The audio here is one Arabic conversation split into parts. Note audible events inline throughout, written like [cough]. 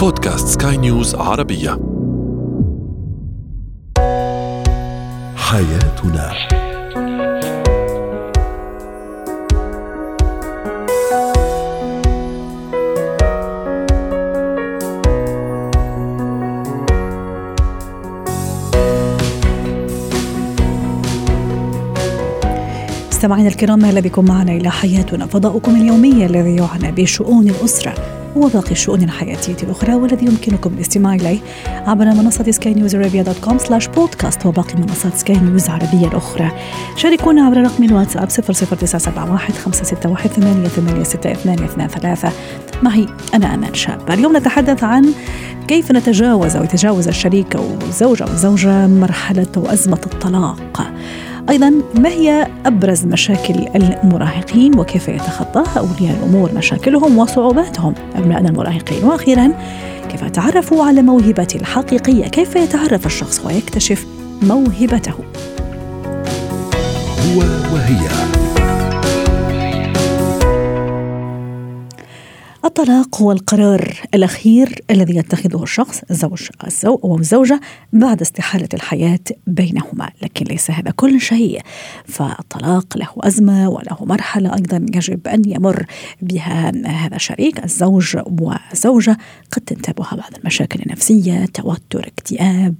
بودكاست سكاي نيوز عربية. حياتنا. مستمعينا الكرام أهلا بكم معنا إلى حياتنا. فضاؤكم اليومي الذي يعنى بشؤون الأسرة. وباقي الشؤون الحياتية الأخرى والذي يمكنكم الاستماع إليه عبر منصة سكاي نيوز عربية dot com slash podcast وباقي منصات سكاي نيوز العربية الأخرى. شاركونا عبر رقم الواتساب 00971 561 886223 معي أنا أمان شاب. اليوم نتحدث عن كيف نتجاوز أو يتجاوز الشريك أو الزوج أو الزوجة مرحلة وأزمة الطلاق. أيضا ما هي أبرز مشاكل المراهقين وكيف يتخطاها أولياء الأمور مشاكلهم وصعوباتهم؟ أبنائنا المراهقين. وأخيرا كيف تعرفوا على موهبتي الحقيقية؟ كيف يتعرف الشخص ويكتشف موهبته؟ هو وهي. الطلاق هو القرار الأخير الذي يتخذه الشخص الزوج أو الزوجة بعد استحالة الحياة بينهما لكن ليس هذا كل شيء. فالطلاق له أزمة وله مرحلة أيضا يجب أن يمر بها هذا الشريك الزوج والزوجة قد تنتابها بعض المشاكل النفسية توتر اكتئاب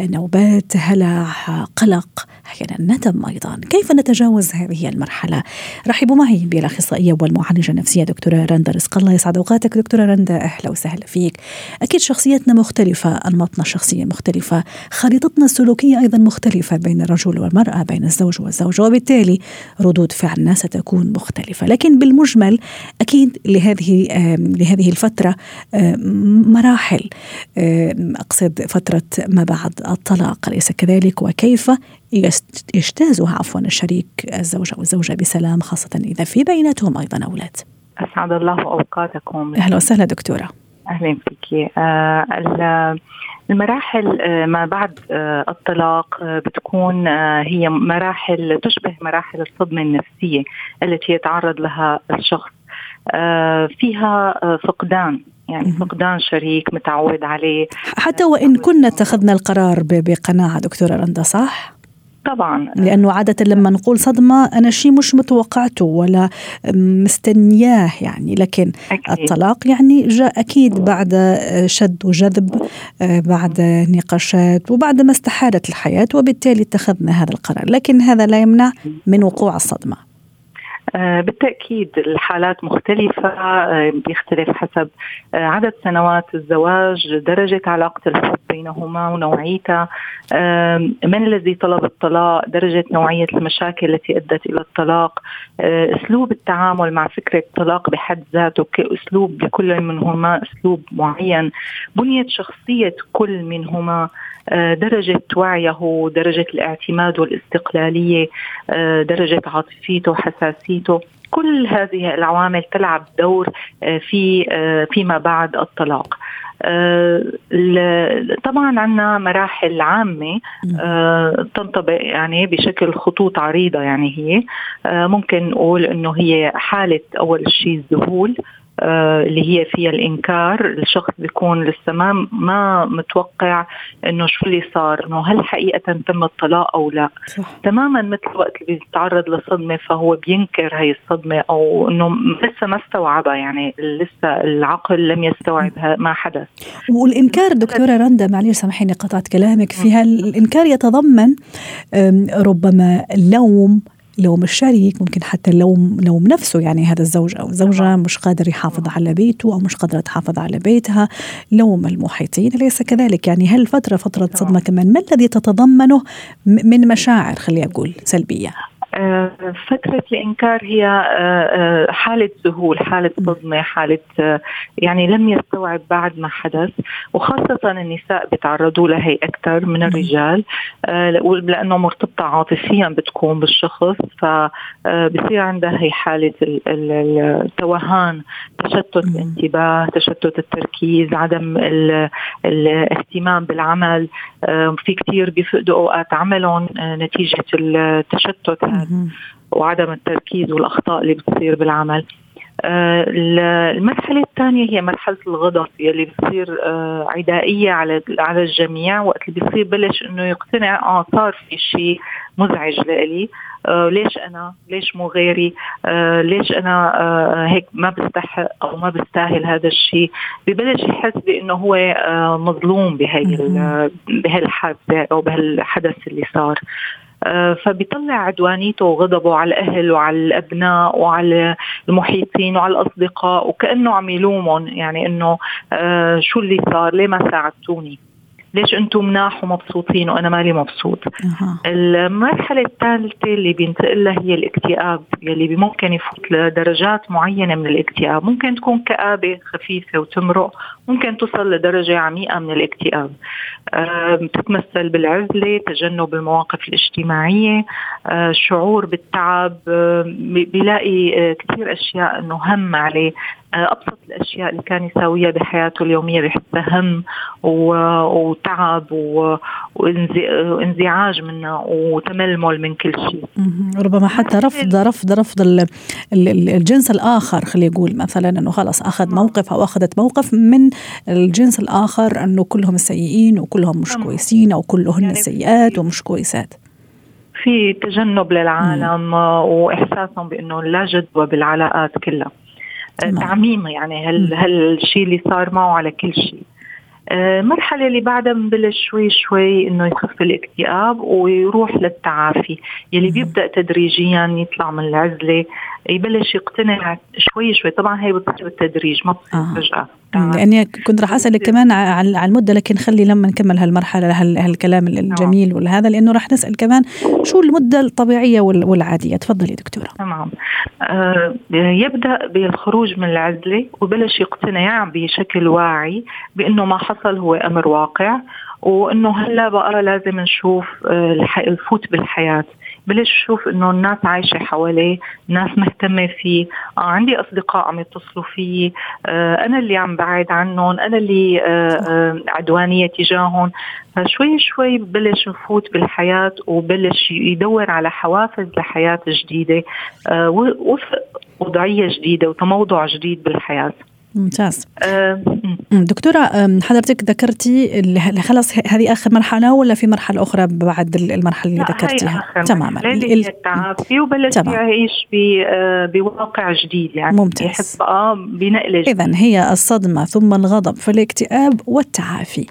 نوبات هلع قلق. أحيانا ندم أيضا. كيف نتجاوز هذه المرحلة؟ رحبوا معي بالأخصائية والمعالجة النفسية دكتورة رندا رزق. الله يسعد أوقاتك دكتورة رندا. أهلا وسهلا فيك. أكيد شخصيتنا مختلفة أنماطنا الشخصية مختلفة خريطتنا السلوكية أيضا مختلفة بين الرجل والمرأة بين الزوج والزوجة وبالتالي ردود فعلنا ستكون مختلفة. لكن بالمجمل أكيد لهذه لهذه الفترة مراحل. أقصد فترة ما بعد الطلاق أليس كذلك؟ وكيف يجتازها عفوا الشريك الزوج أو الزوجة بسلام خاصة إذا في بيناتهم أيضا أولاد. أسعد الله أوقاتكم. أهلا وسهلا دكتورة. أهلا فيك. آه المراحل آه ما بعد آه الطلاق آه بتكون هي مراحل تشبه مراحل الصدمة النفسية التي يتعرض لها الشخص. فيها فقدان. يعني فقدان شريك متعود عليه. حتى وإن كنا اتخذنا القرار بقناعة دكتورة رندا صح؟ طبعا. لأنه عادة لما نقول صدمة أنا شيء مش متوقعته ولا مستنياه يعني لكن أكيد. الطلاق يعني جاء أكيد بعد شد وجذب بعد نقاشات وبعد ما استحالت الحياة وبالتالي اتخذنا هذا القرار. لكن هذا لا يمنع من وقوع الصدمة. بالتأكيد الحالات مختلفة بيختلف حسب عدد سنوات الزواج درجة علاقة الحب بينهما ونوعيتها من الذي طلب الطلاق درجة نوعية المشاكل التي أدت إلى الطلاق أسلوب التعامل مع فكرة الطلاق بحد ذاته كأسلوب لكل منهما أسلوب معين بنية شخصية كل منهما درجة وعيه درجة الاعتماد والاستقلالية درجة عاطفيته وحساسيته كل هذه العوامل تلعب دور في فيما بعد الطلاق. طبعا عندنا مراحل عامة تنطبق يعني بشكل خطوط عريضة يعني هي. ممكن نقول إنه هي حالة أول شيء الذهول. اللي هي فيها الإنكار الشخص بيكون لسه ما ما متوقع إنه شو اللي صار إنه هل حقيقة تم الطلاق أو لا صح. تماما مثل وقت اللي بيتعرض لصدمة فهو بينكر هي الصدمة أو إنه لسه ما استوعبها يعني لسه العقل لم يستوعب ما حدث والإنكار دكتورة رندا معلش سامحيني قطعت كلامك فيها الانكار يتضمن ربما لوم لوم الشريك ممكن حتى اللوم لوم نفسه يعني هذا الزوج أو الزوجه مش قادر يحافظ على بيته أو مش قادرة تحافظ على بيتها لوم المحيطين أليس كذلك؟ يعني هل فترة فترة صدمة كمان ما الذي تتضمنه من مشاعر خليني أقول سلبية؟ فترة الإنكار هي حالة ذهول حالة صدمة حالة يعني لم يستوعب بعد ما حدث وخاصة النساء بيتعرضوا لهي أكثر من الرجال لأنه مرتبطة عاطفيا بتكون بالشخص فبصير عندها هي حالة التوهان تشتت الانتباه تشتت التركيز عدم الاهتمام بالعمل في كثير بيفقدوا أوقات عملهم نتيجة التشتت هذا. وعدم التركيز والأخطاء اللي بتصير بالعمل. المرحلة الثانية هي مرحلة الغضب يلي بتصير عدائية على على الجميع. وقت اللي بيصير بلش إنه يقتنع آه صار في شيء مزعج لإلي. آه ليش أنا؟ ليش مو غيري؟ آه ليش أنا آه هيك ما بستحق أو ما بستاهل هذا الشيء ببلش يحس بإنه هو آه مظلوم بهي بهالحادثة أو بهالحدث اللي صار. آه، فبيطلع عدوانيته وغضبه على الأهل وعلى الأبناء وعلى المحيطين وعلى الأصدقاء وكأنه عم يلومهم يعني إنه آه، شو اللي صار؟ ليه ما ساعدتوني؟ ليش أنتم مناح ومبسوطين وأنا مالي مبسوط؟ أه. المرحلة الثالثة اللي بينتقل لها هي الاكتئاب يلي ممكن يفوت لدرجات معينة من الاكتئاب. ممكن تكون كآبة خفيفة وتمرق ممكن توصل لدرجة عميقة من الاكتئاب. بتتمثل بالعزلة تجنب المواقف الاجتماعية أه، شعور بالتعب. أه، بيلاقي أه، كثير أشياء إنه هم عليه. أبسط الأشياء اللي كان يساويها بحياته اليومية بحسها هم وتعب وانزعاج منها وتململ من كل شيء. ربما حتى رفض رفض رفض الجنس الآخر خلينا نقول مثلا إنه خلص أخذ موقف أو أخذت موقف من الجنس الآخر إنه كلهم سيئين وكلهم مش كويسين أو كلهن يعني سيئات ومش كويسات. في تجنب للعالم وإحساسهم بإنه لا جدوى بالعلاقات كلها. تعميم يعني هال هالشيء اللي صار معه على كل شيء. المرحله آه، اللي بعدها بنبلش شوي شوي إنه يخف الاكتئاب ويروح للتعافي. يلي بيبدأ تدريجيا يطلع من العزلة يبلش يقتنع شوي شوي. طبعا هي بتصير بالتدريج ما بتصير آه. فجاه لأني كنت راح أسألك كمان على المدة لكن خلي لما نكمل هالمرحلة هالكلام الجميل نعم. وهذا لأنه راح نسأل كمان شو المدة الطبيعية والعادية. تفضلي دكتورة. تمام. آه يبدأ بالخروج من العزلة وبلش يقتنع بشكل واعي بأنه ما حصل هو أمر واقع وأنه هلأ بقى لازم نشوف آه الفوت بالحياة. بلش شوف إنه الناس عايشة حواليه ناس مهتمة فيه. آه عندي أصدقاء عم يتصلوا فيي. آه أنا اللي عم بعد عنهم أنا اللي آه آه عدوانية تجاههم. فشوي شوي ببلش نفوت بالحياة وبلش يدور على حوافز لحياة جديدة. آه وفق وضعية جديدة وتموضع جديد بالحياة. ممتاز. أه دكتورة حضرتك ذكرتي خلص هذه آخر مرحلة ولا في مرحلة أخرى بعد المرحلة اللي ذكرتيها؟ تماما. التعافي وبلش يعيش آه، بواقع جديد يعني ممتاز. يحس بقى بنقلة إذا هي الصدمة ثم الغضب فالاكتئاب والتعافي.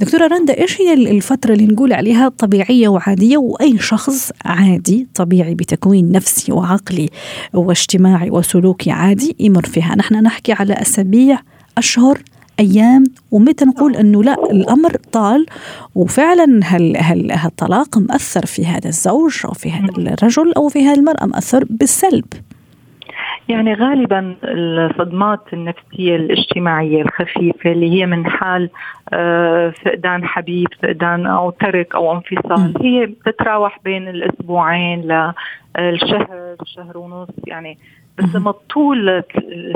دكتورة رندا إيش هي الفترة اللي نقول عليها طبيعية وعادية؟ وأي شخص عادي طبيعي بتكوين نفسي وعقلي واجتماعي وسلوكي عادي يمر فيها؟ نحن نحكي على أساس أسابيع أشهر أيام ومتى نقول إنه لا الأمر طال وفعلا هل هل الطلاق مأثر في هذا الزوج أو في هذا الرجل أو في هذه المرأة مأثر بالسلب. يعني غالبا الصدمات النفسية الاجتماعية الخفيفة اللي هي من حال آه، فقدان حبيب فقدان أو ترك أو انفصال هي بتتراوح بين الأسبوعين للشهر شهر ونص. يعني بس لما طول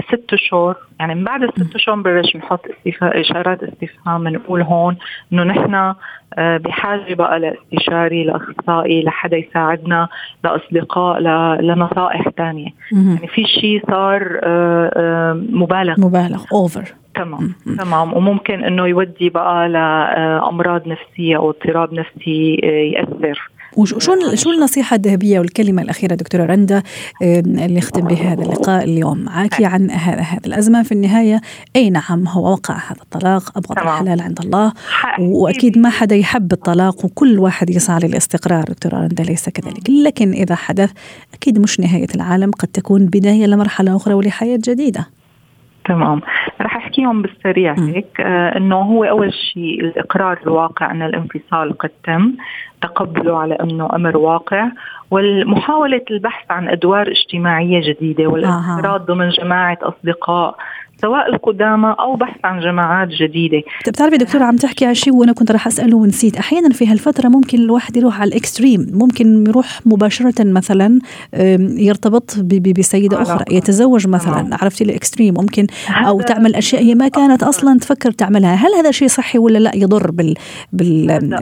ست شهور يعني من بعد الست شهور بنبلش نحط إشارات استفهام نقول هون إنه نحن آه، بحاجة بقى لاستشاري لأخصائي لحدا يساعدنا لأصدقاء لنصائح ثانية يعني في شيء صار آه، آه، مبالغ. مبالغ اوفر تمام تمام. وممكن إنه يودي بقى لأمراض نفسية أو اضطراب نفسي يأثر. وشو شو النصيحة الذهبية والكلمة الأخيرة دكتورة رندا اللي نختم بها هذا اللقاء اليوم؟ معك عن هذا هذا الأزمة. في النهاية أي نعم هو وقع هذا الطلاق؟ أبغض الحلال عند الله. وأكيد ما حدا يحب الطلاق وكل واحد يسعى للاستقرار دكتورة رندا ليس كذلك. لكن إذا حدث أكيد مش نهاية العالم قد تكون بداية لمرحلة أخرى ولحياة جديدة. تمام. رح احكيهم بالسريع هيك. آه إنه هو أول شيء الإقرار الواقع أن الانفصال قد تم تقبله على إنه أمر واقع والمحاولة البحث عن أدوار اجتماعية جديدة والانخراط ضمن جماعة أصدقاء سواء القدامى أو بحث عن جماعات جديدة. بتعرفي دكتورة عم تحكي على شيء وأنا كنت راح أسأله ونسيت. أحيانا في هالفترة ممكن الواحد يروح على الإكستريم. ممكن يروح مباشرة مثلا يرتبط بسيدة أخرى يتزوج مثلا. عرفتي الإكستريم؟ ممكن أو تعمل أشياء هي ما كانت أصلا تفكر تعملها. هل هذا شيء صحي ولا لا يضر بال, بال...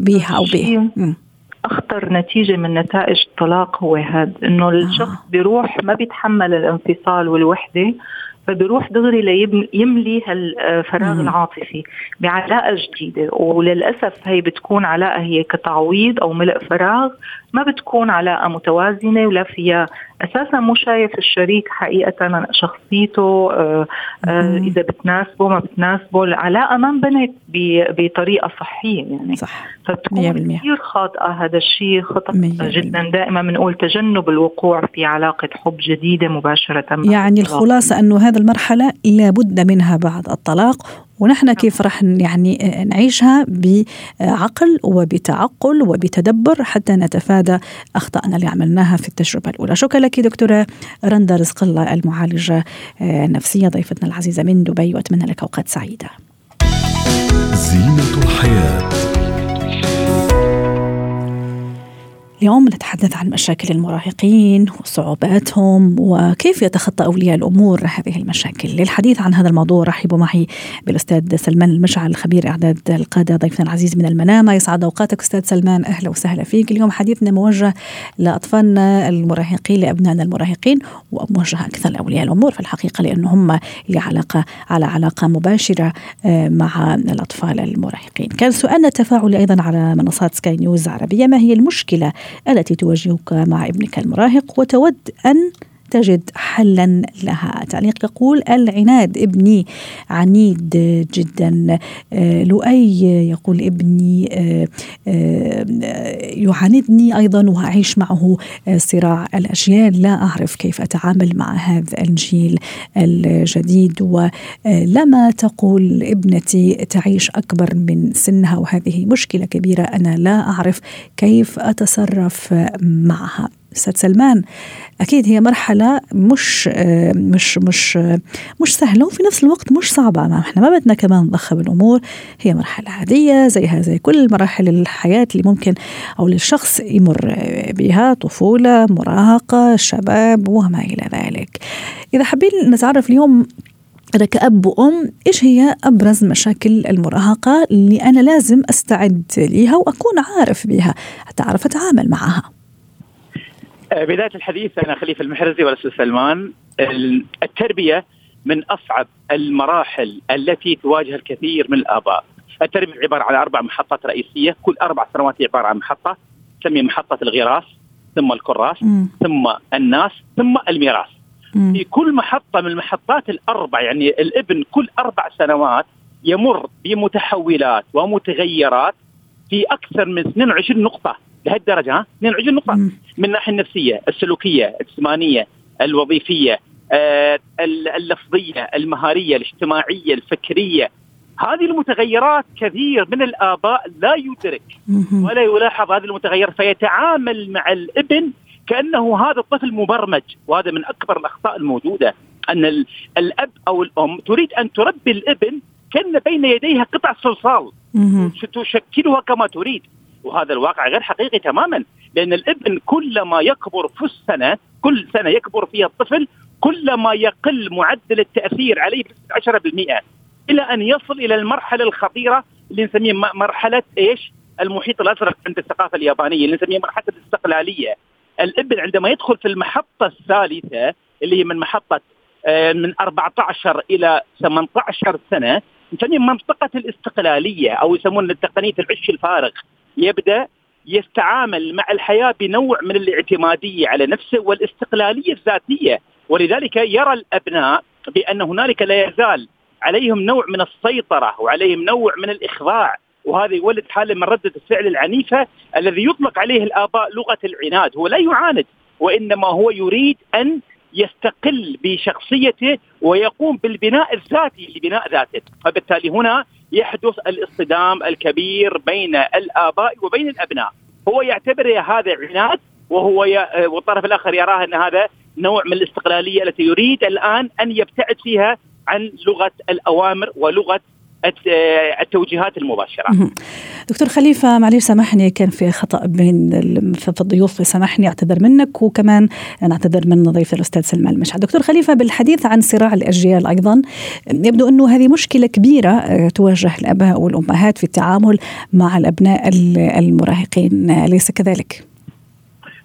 بيها أو به أخطر نتيجة من نتائج الطلاق هو هذا إنه الشخص بيروح ما بيتحمل الانفصال والوحدة فبيروح دغري ليملي هالفراغ العاطفي بعلاقة جديدة. وللأسف هي بتكون علاقة هي كتعويض أو ملء فراغ ما بتكون علاقة متوازنة ولا فيها أساسا مو شايف الشريك حقيقة شخصيته آه، آه، إذا بتناسبه ما بتناسبه العلاقه ما انبنت بطريقة صحية يعني. صح. فبتكون كثير خاطئة هذا الشيء خطأ جدا. دائما بنقول تجنب الوقوع في علاقة حب جديدة مباشرة. يعني الخلاصة أنه هذه المرحلة لابد منها بعد الطلاق ونحن نعم. كيف راح يعني آه، نعيشها بعقل وبتعقل وبتدبر حتى نتفادى أخطائنا اللي عملناها في التجربة الأولى. شكرا لك دكتورة رندا رزق الله المعالجة النفسية آه، ضيفتنا العزيزة من دبي وأتمنى لك أوقات سعيدة. زينة الحياة. اليوم نتحدث عن مشاكل المراهقين وصعوباتهم وكيف يتخطى أولياء الأمور هذه المشاكل. للحديث عن هذا الموضوع رحبوا معي بالأستاذ سلمان المشعل خبير إعداد القادة ضيفنا العزيز من المنامة يسعد أوقاتك أستاذ سلمان أهلا وسهلا فيك. اليوم حديثنا موجه لاطفالنا المراهقين لابنائنا المراهقين وموجه أكثر لأولياء الأمور في الحقيقة لأنه هم علاقه على علاقة مباشرة آه، مع الأطفال المراهقين. كان سؤالنا التفاعلي أيضا على منصات سكاي نيوز عربية ما هي المشكلة التي تواجهك مع ابنك المراهق وتود أن تجد حلا لها. تعليق يقول العناد ابني عنيد جدا. آه، لؤي يقول ابني آه، آه، يعاندني أيضا وأعيش معه صراع الأجيال. لا أعرف كيف أتعامل مع هذا الجيل الجديد. ولما تقول ابنتي تعيش أكبر من سنها وهذه مشكلة كبيرة أنا لا أعرف كيف أتصرف معها. أستاذ سلمان. أكيد هي مرحلة مش مش مش مش سهلة وفي نفس الوقت مش صعبة. ما إحنا ما بدنا كمان نضخم الأمور هي مرحلة عادية زيها زي كل مراحل الحياة اللي ممكن أو للشخص يمر بها طفولة مراهقة شباب وما إلى ذلك. إذا حابين نتعرف اليوم أنا كأب وأم إيش هي أبرز مشاكل المراهقة اللي أنا لازم أستعد ليها وأكون عارف بها حتى أعرف أتعامل معها؟ بداية الحديث أنا خليفة المحرزي والأستاذ سلمان. التربية من أصعب المراحل التي تواجه الكثير من الآباء. التربية عبارة عن أربع محطات رئيسية. كل أربع سنوات عبارة عن محطة تسمي محطة الغراس ثم الكراس م. ثم الناس ثم الميراث. في كل محطة من المحطات الأربع يعني الابن كل أربع سنوات يمر بمتحولات ومتغيرات في أكثر من 22 نقطة. لهالدرجه ها؟ 22 نقطه من الناحية النفسية السلوكية الجسمانية الوظيفية آه اللفظية المهارية الاجتماعية الفكرية. هذه المتغيرات كثير من الآباء لا يدرك ولا يلاحظ هذه المتغيرات فيتعامل مع الابن كأنه هذا الطفل مبرمج. وهذا من أكبر الأخطاء الموجودة أن الأب أو الأم تريد أن تربي الابن كأن بين يديها قطع صلصال. تشكلها كما تريد. وهذا الواقع غير حقيقي تماما لأن الابن كلما يكبر في السنة كل سنة يكبر فيها الطفل كلما يقل معدل التأثير عليه ب 10% إلى أن يصل إلى المرحلة الخطيرة اللي نسميها مرحلة إيش؟ المحيط الأزرق عند الثقافة اليابانية اللي نسميها مرحلة الاستقلالية. الابن عندما يدخل في المحطة الثالثة اللي هي من محطة آه، من 14 إلى 18 سنة نسميها منطقة الاستقلالية أو يسمون تقنية العش الفارغ. يبدأ يتعامل مع الحياة بنوع من الاعتمادية على نفسه والاستقلالية الذاتية. ولذلك يرى الأبناء بأن هنالك لا يزال عليهم نوع من السيطرة وعليهم نوع من الإخضاع. وهذا يولد حالة من ردة الفعل العنيفة الذي يطلق عليه الآباء لغة العناد. هو لا يعاند وإنما هو يريد أن يستقل بشخصيته ويقوم بالبناء الذاتي لبناء ذاته. فبالتالي هنا يحدث الاصطدام الكبير بين الآباء وبين الأبناء. هو يعتبر هذا عناد وهو ي... والطرف الآخر يراه أن هذا نوع من الاستقلالية التي يريد الآن أن يبتعد فيها عن لغة الأوامر ولغة التوجيهات المباشرة. دكتور خليفة معلش سامحني كان في خطأ بين في الضيوف سامحني أعتذر منك وكمان نعتذر من ضيف الأستاذ سلمان المشعل. دكتور خليفة بالحديث عن صراع الأجيال أيضا يبدو أنه هذه مشكلة كبيرة آه، تواجه الآباء والأمهات في التعامل مع الأبناء المراهقين أليس كذلك؟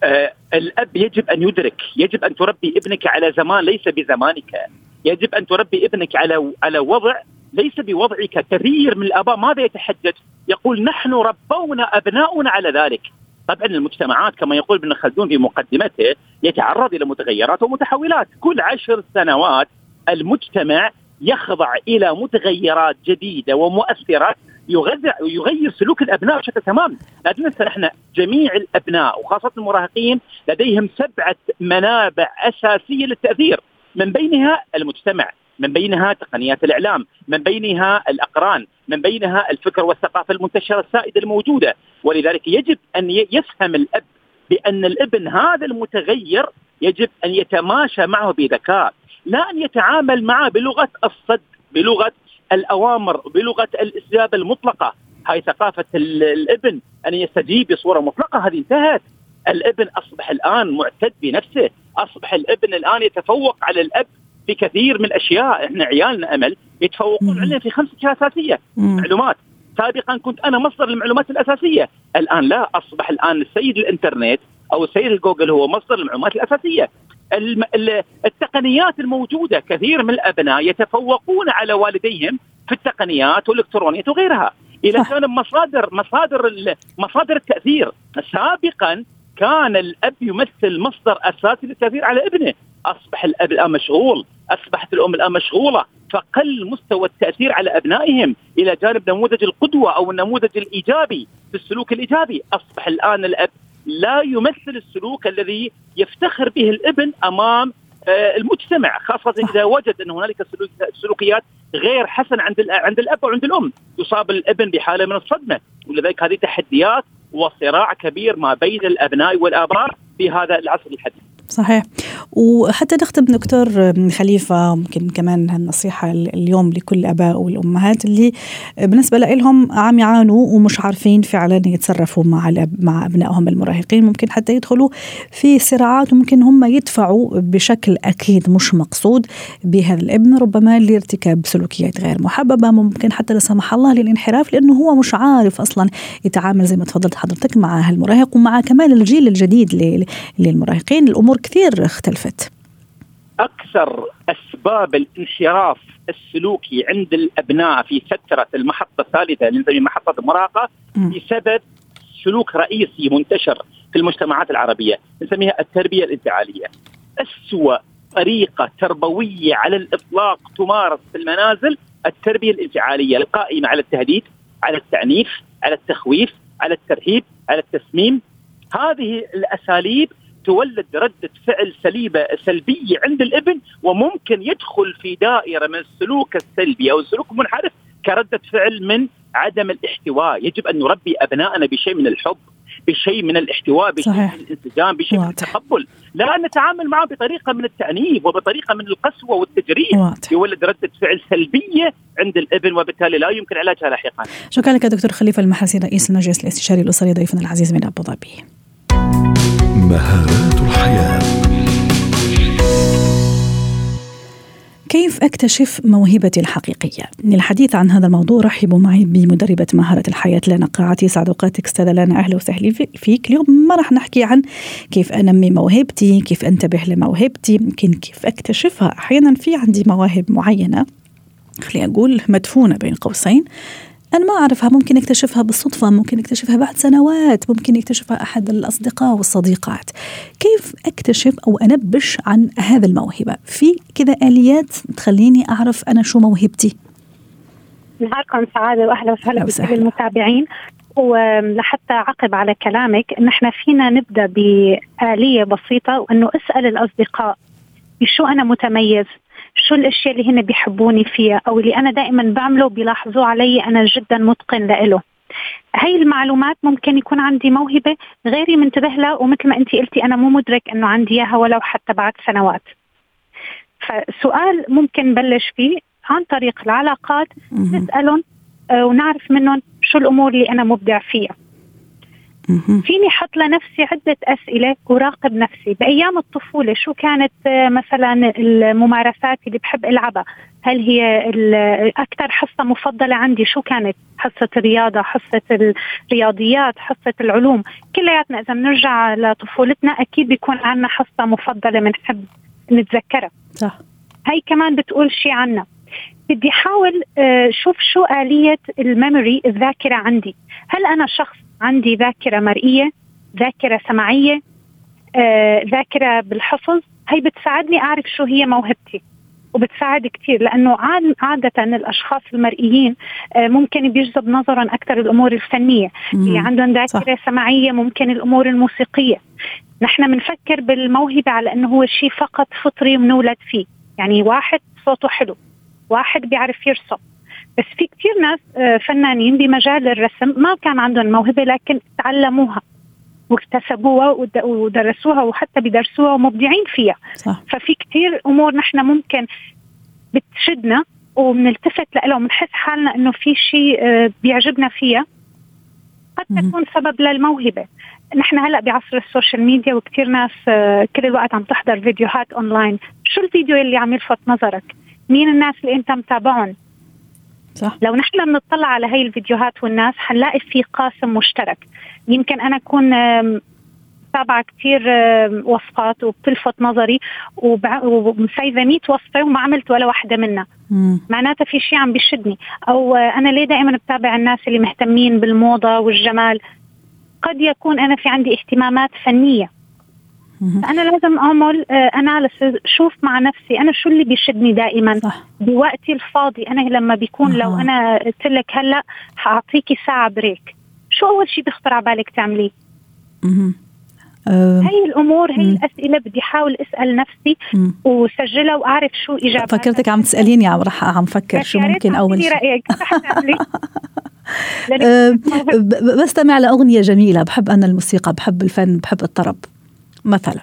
آه الأب يجب أن يدرك يجب أن تربي ابنك على زمان ليس بزمانك يجب أن تربي ابنك على على وضع ليس بوضعك كثير من الأباء. ماذا يتحجج يقول نحن ربونا أبناؤنا على ذلك. طبعا المجتمعات كما يقول ابن خلدون في مقدمته يتعرض إلى متغيرات ومتحولات. كل عشر سنوات المجتمع يخضع إلى متغيرات جديدة ومؤثرات يغير يغير سلوك الأبناء بشكل تمام، لا تنسى إحنا جميع الأبناء وخاصة المراهقين لديهم سبعة منابع أساسية للتأثير، من بينها المجتمع، من بينها تقنيات الإعلام، من بينها الأقران، من بينها الفكر والثقافة المنتشرة السائدة الموجودة، ولذلك يجب أن يفهم الأب بأن الابن هذا المتغير يجب أن يتماشى معه بذكاء، لا أن يتعامل معه بلغة الصد، بلغة الأوامر بلغة الاستجابه المطلقة. هاي ثقافة الابن أن يستجيب بصورة مطلقة هذه انتهت. الابن أصبح الآن معتد بنفسه أصبح الابن الآن يتفوق على الأب في كثير من الأشياء. إحنا عيالنا أمل يتفوقون علينا في خمس اشياء أساسية. معلومات. سابقا كنت أنا مصدر المعلومات الأساسية. الآن لا. أصبح الآن السيد الإنترنت أو السيد الجوجل هو مصدر المعلومات الأساسية. التقنيات الموجودة كثير من الأبناء يتفوقون على والديهم في التقنيات والالكترونيات وغيرها. إلى جانب مصادر مصادر مصادر التأثير. سابقا كان الأب يمثل مصدر أساسي للتأثير على ابنه. أصبح الأب الآن مشغول أصبحت الأم الآن مشغولة فقل مستوى التأثير على أبنائهم إلى جانب نموذج القدوة أو النموذج الإيجابي في السلوك الإيجابي. أصبح الآن الأب لا يمثل السلوك الذي يفتخر به الابن أمام آه، المجتمع خاصة إذا وجد أن هنالك سلوكيات غير حسنة عند عند الأب وعند الأم. يصاب الابن بحالة من الصدمة. ولذلك هذه تحديات وصراع كبير ما بين الأبناء والآباء في هذا العصر الحديث. صحيح. وحتى نختم دكتور خليفة ممكن كمان هالنصيحة اليوم لكل الآباء والأمهات اللي بالنسبة لهم عم يعانوا ومش عارفين فعلا يتصرفوا مع مع أبنائهم المراهقين. ممكن حتى يدخلوا في صراعات وممكن هم يدفعوا بشكل أكيد مش مقصود بهذا الابن ربما لارتكاب سلوكيات غير محببة ممكن حتى لا سمح الله للانحراف لأنه هو مش عارف أصلا يتعامل زي ما تفضلت حضرتك مع هالمراهق ومع كمان الجيل الجديد للمراهقين. الأمور كثير اختلفت أكثر أسباب الانحراف السلوكي عند الأبناء في فترة المحطة الثالثة اللي نسميها محطة المراهقة بسبب سلوك رئيسي منتشر في المجتمعات العربية نسميها التربية الإنفعالية. اسوء طريقة تربوية على الإطلاق تمارس في المنازل التربية الإنفعالية القائمة على التهديد، على التعنيف، على التخويف، على الترهيب، على التسميم. هذه الأساليب تولد ردة فعل سليبة سلبية عند الابن وممكن يدخل في دائرة من السلوك السلبي أو السلوك المنحرف كردة فعل من عدم الاحتواء. يجب أن نربي أبنائنا بشيء من الحب بشيء من الاحتواء بشيء صحيح. من الانسجام بشيء واضح. من التقبل. لا نتعامل معه بطريقة من التعنيف وبطريقة من القسوة والتجريح. يولد ردة فعل سلبية عند الابن وبالتالي لا يمكن علاجها لاحقا. شكرا لك دكتور خليفة المحاسي رئيس المجلس الاستشاري الأسري ضيفنا العزيز من أبو ظبي. مهارات الحياة. كيف أكتشف موهبتي الحقيقية؟ للحديث عن هذا الموضوع رحبوا معي بمدربة مهارة الحياة لنا قاعتي سعد اوقاتك استاذه لنا أهلا وسهلا فيك، اليوم ما راح نحكي عن كيف انمي موهبتي، كيف أنتبه لموهبتي، يمكن كيف أكتشفها، أحيانا في عندي مواهب معينة خليني أقول مدفونة بين قوسين. أنا ما أعرفها ممكن أكتشفها بالصدفة ممكن أكتشفها بعد سنوات ممكن يكتشفها أحد الأصدقاء والصديقات. كيف أكتشف أو أنبش عن هذا الموهبة؟ في كذا آليات تخليني أعرف أنا شو موهبتي. نهاركم سعادة وأهلا وسهلا بكل المتابعين. ولحتى عقب على كلامك نحن فينا نبدأ بآلية بسيطة وأنه أسأل الأصدقاء شو أنا متميز. شو الأشياء اللي هن بيحبوني فيها أو اللي أنا دائما بعمله بيلاحظوه علي أنا جدا متقن لإله. هاي المعلومات ممكن يكون عندي موهبة غيري منتبه لها ومثل ما انت قلتي أنا مو مدرك إنه عندي إياها ولو حتى بعد سنوات. فسؤال ممكن بلش فيه عن طريق العلاقات. نسألهم آه، ونعرف منهم شو الأمور اللي أنا مبدع فيها. فيني أحط لنفسي عدة أسئلة وراقب نفسي. بأيام الطفولة شو كانت آه، مثلا الممارسات اللي بحب ألعبها؟ هل هي أكثر حصة مفضلة عندي شو كانت؟ حصة الرياضة حصة الرياضيات حصة العلوم. كلياتنا إذا بنرجع لطفولتنا أكيد بيكون عندنا حصة مفضلة بنحب نتذكرها. صح. هي كمان بتقول شيء عنا. بدي أحاول آه، شوف شو آلية الميموري الذاكرة عندي. هل أنا شخص عندي ذاكرة مرئية ذاكرة سمعية آه، ذاكرة بالحفظ. هي بتساعدني أعرف شو هي موهبتي وبتساعد كثير لأنه عادة الأشخاص المرئيين آه، ممكن بيجذب نظرا أكثر الأمور الفنية. اللي عندهم ذاكرة سمعية ممكن الأمور الموسيقية. نحن بنفكر بالموهبة على إنه هو شيء فقط فطري بنولد فيه. يعني واحد صوته حلو واحد بيعرف يرسم. بس في كثير ناس آه، فنانين بمجال الرسم ما كان عندهم موهبة لكن تعلموها واكتسبوها ودرسوها وحتى بدرسوها ومبدعين فيها. صح. ففي كثير أمور نحن ممكن بتشدنا وبنلتفت لها وبنحس حالنا إنه في شيء آه، بيعجبنا فيها. قد تكون سبب للموهبة. نحن هلأ بعصر ال social media وكثير ناس آه، كل الوقت عم تحضر فيديوهات أونلاين. شو الفيديو اللي عم يلفت نظرك؟ مين الناس اللي أنت متابعهم؟ صح. لو نحن بنطلع على هاي الفيديوهات والناس حنلاقي في قاسم مشترك. يمكن أنا أكون متابعة كثير وصفات وبتلفت نظري ومسيفة 100 وصفة وما عملت ولا واحدة منها. معناتها في شيء عم بيشدني. أو أنا ليه دائما بتابع الناس اللي مهتمين بالموضة والجمال؟ قد يكون أنا في عندي اهتمامات فنية. أنا لازم اعمل اناليسز آه، شوف مع نفسي أنا شو اللي بيشدني دائما. صح. بوقتي الفاضي أنا لما بيكون لو أنا قلت لك هلأ حأعطيكي ساعة بريك. شو أول شيء بيخطر على بالك تعمليه؟ هي الأمور هي. الأسئلة بدي أحاول أسأل نفسي. وسجلها وأعرف شو اجابتها فكرتك عم تسأليني عم رح عم فكر شو ممكن أول شيء رأيك. [laughs] بستمع لأغنية جميلة بحب أنا الموسيقى بحب الفن بحب الطرب. مثلا.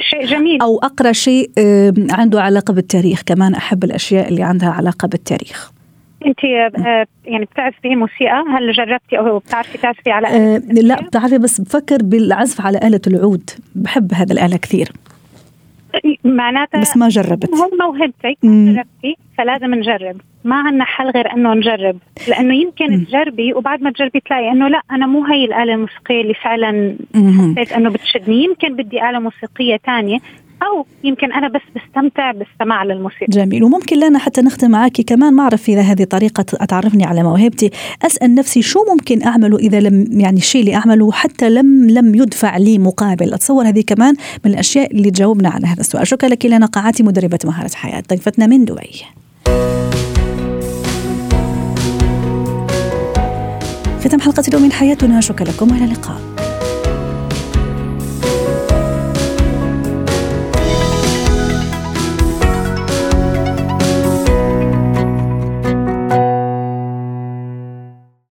شيء جميل. أو أقرأ شيء عنده علاقة بالتاريخ. كمان أحب الأشياء اللي عندها علاقة بالتاريخ. أنت آه، يعني بتعزفي موسيقى؟ هل جربتي أو بتعرفي تعزفي على آلة أه لا بتعرفي بس بفكر بالعزف على آلة العود. بحب هذا الآلة كثير. معناتها بس ما جربت. هو موهبتك جربتي فلازم نجرب. ما عندنا حل غير إنه نجرب. لأنه يمكن مم. تجربي وبعد ما تجربي تلاقي إنه لا أنا مو هي الآلة الموسيقية اللي فعلا حسيت إنه بتشدني. يمكن بدي آلة موسيقية ثانية أو يمكن أنا بس بستمتع بالسماع للموسيقى. جميل. وممكن لنا حتى نختم معك كمان. ما أعرف إذا هذه طريقة تعرفني على موهبتي. أسأل نفسي شو ممكن اعمله إذا لم يعني الشيء اللي أعمله حتى لم لم يدفع لي مقابل. أتصور هذه كمان من الأشياء اللي تجاوبنا على هذا السؤال. شكرا لك لنا قاعاتي مدربة مهارة حياة. ضيفتنا من دبي. ختام حلقة اليوم من حياتنا. شكرا لكم. وإلى اللقاء.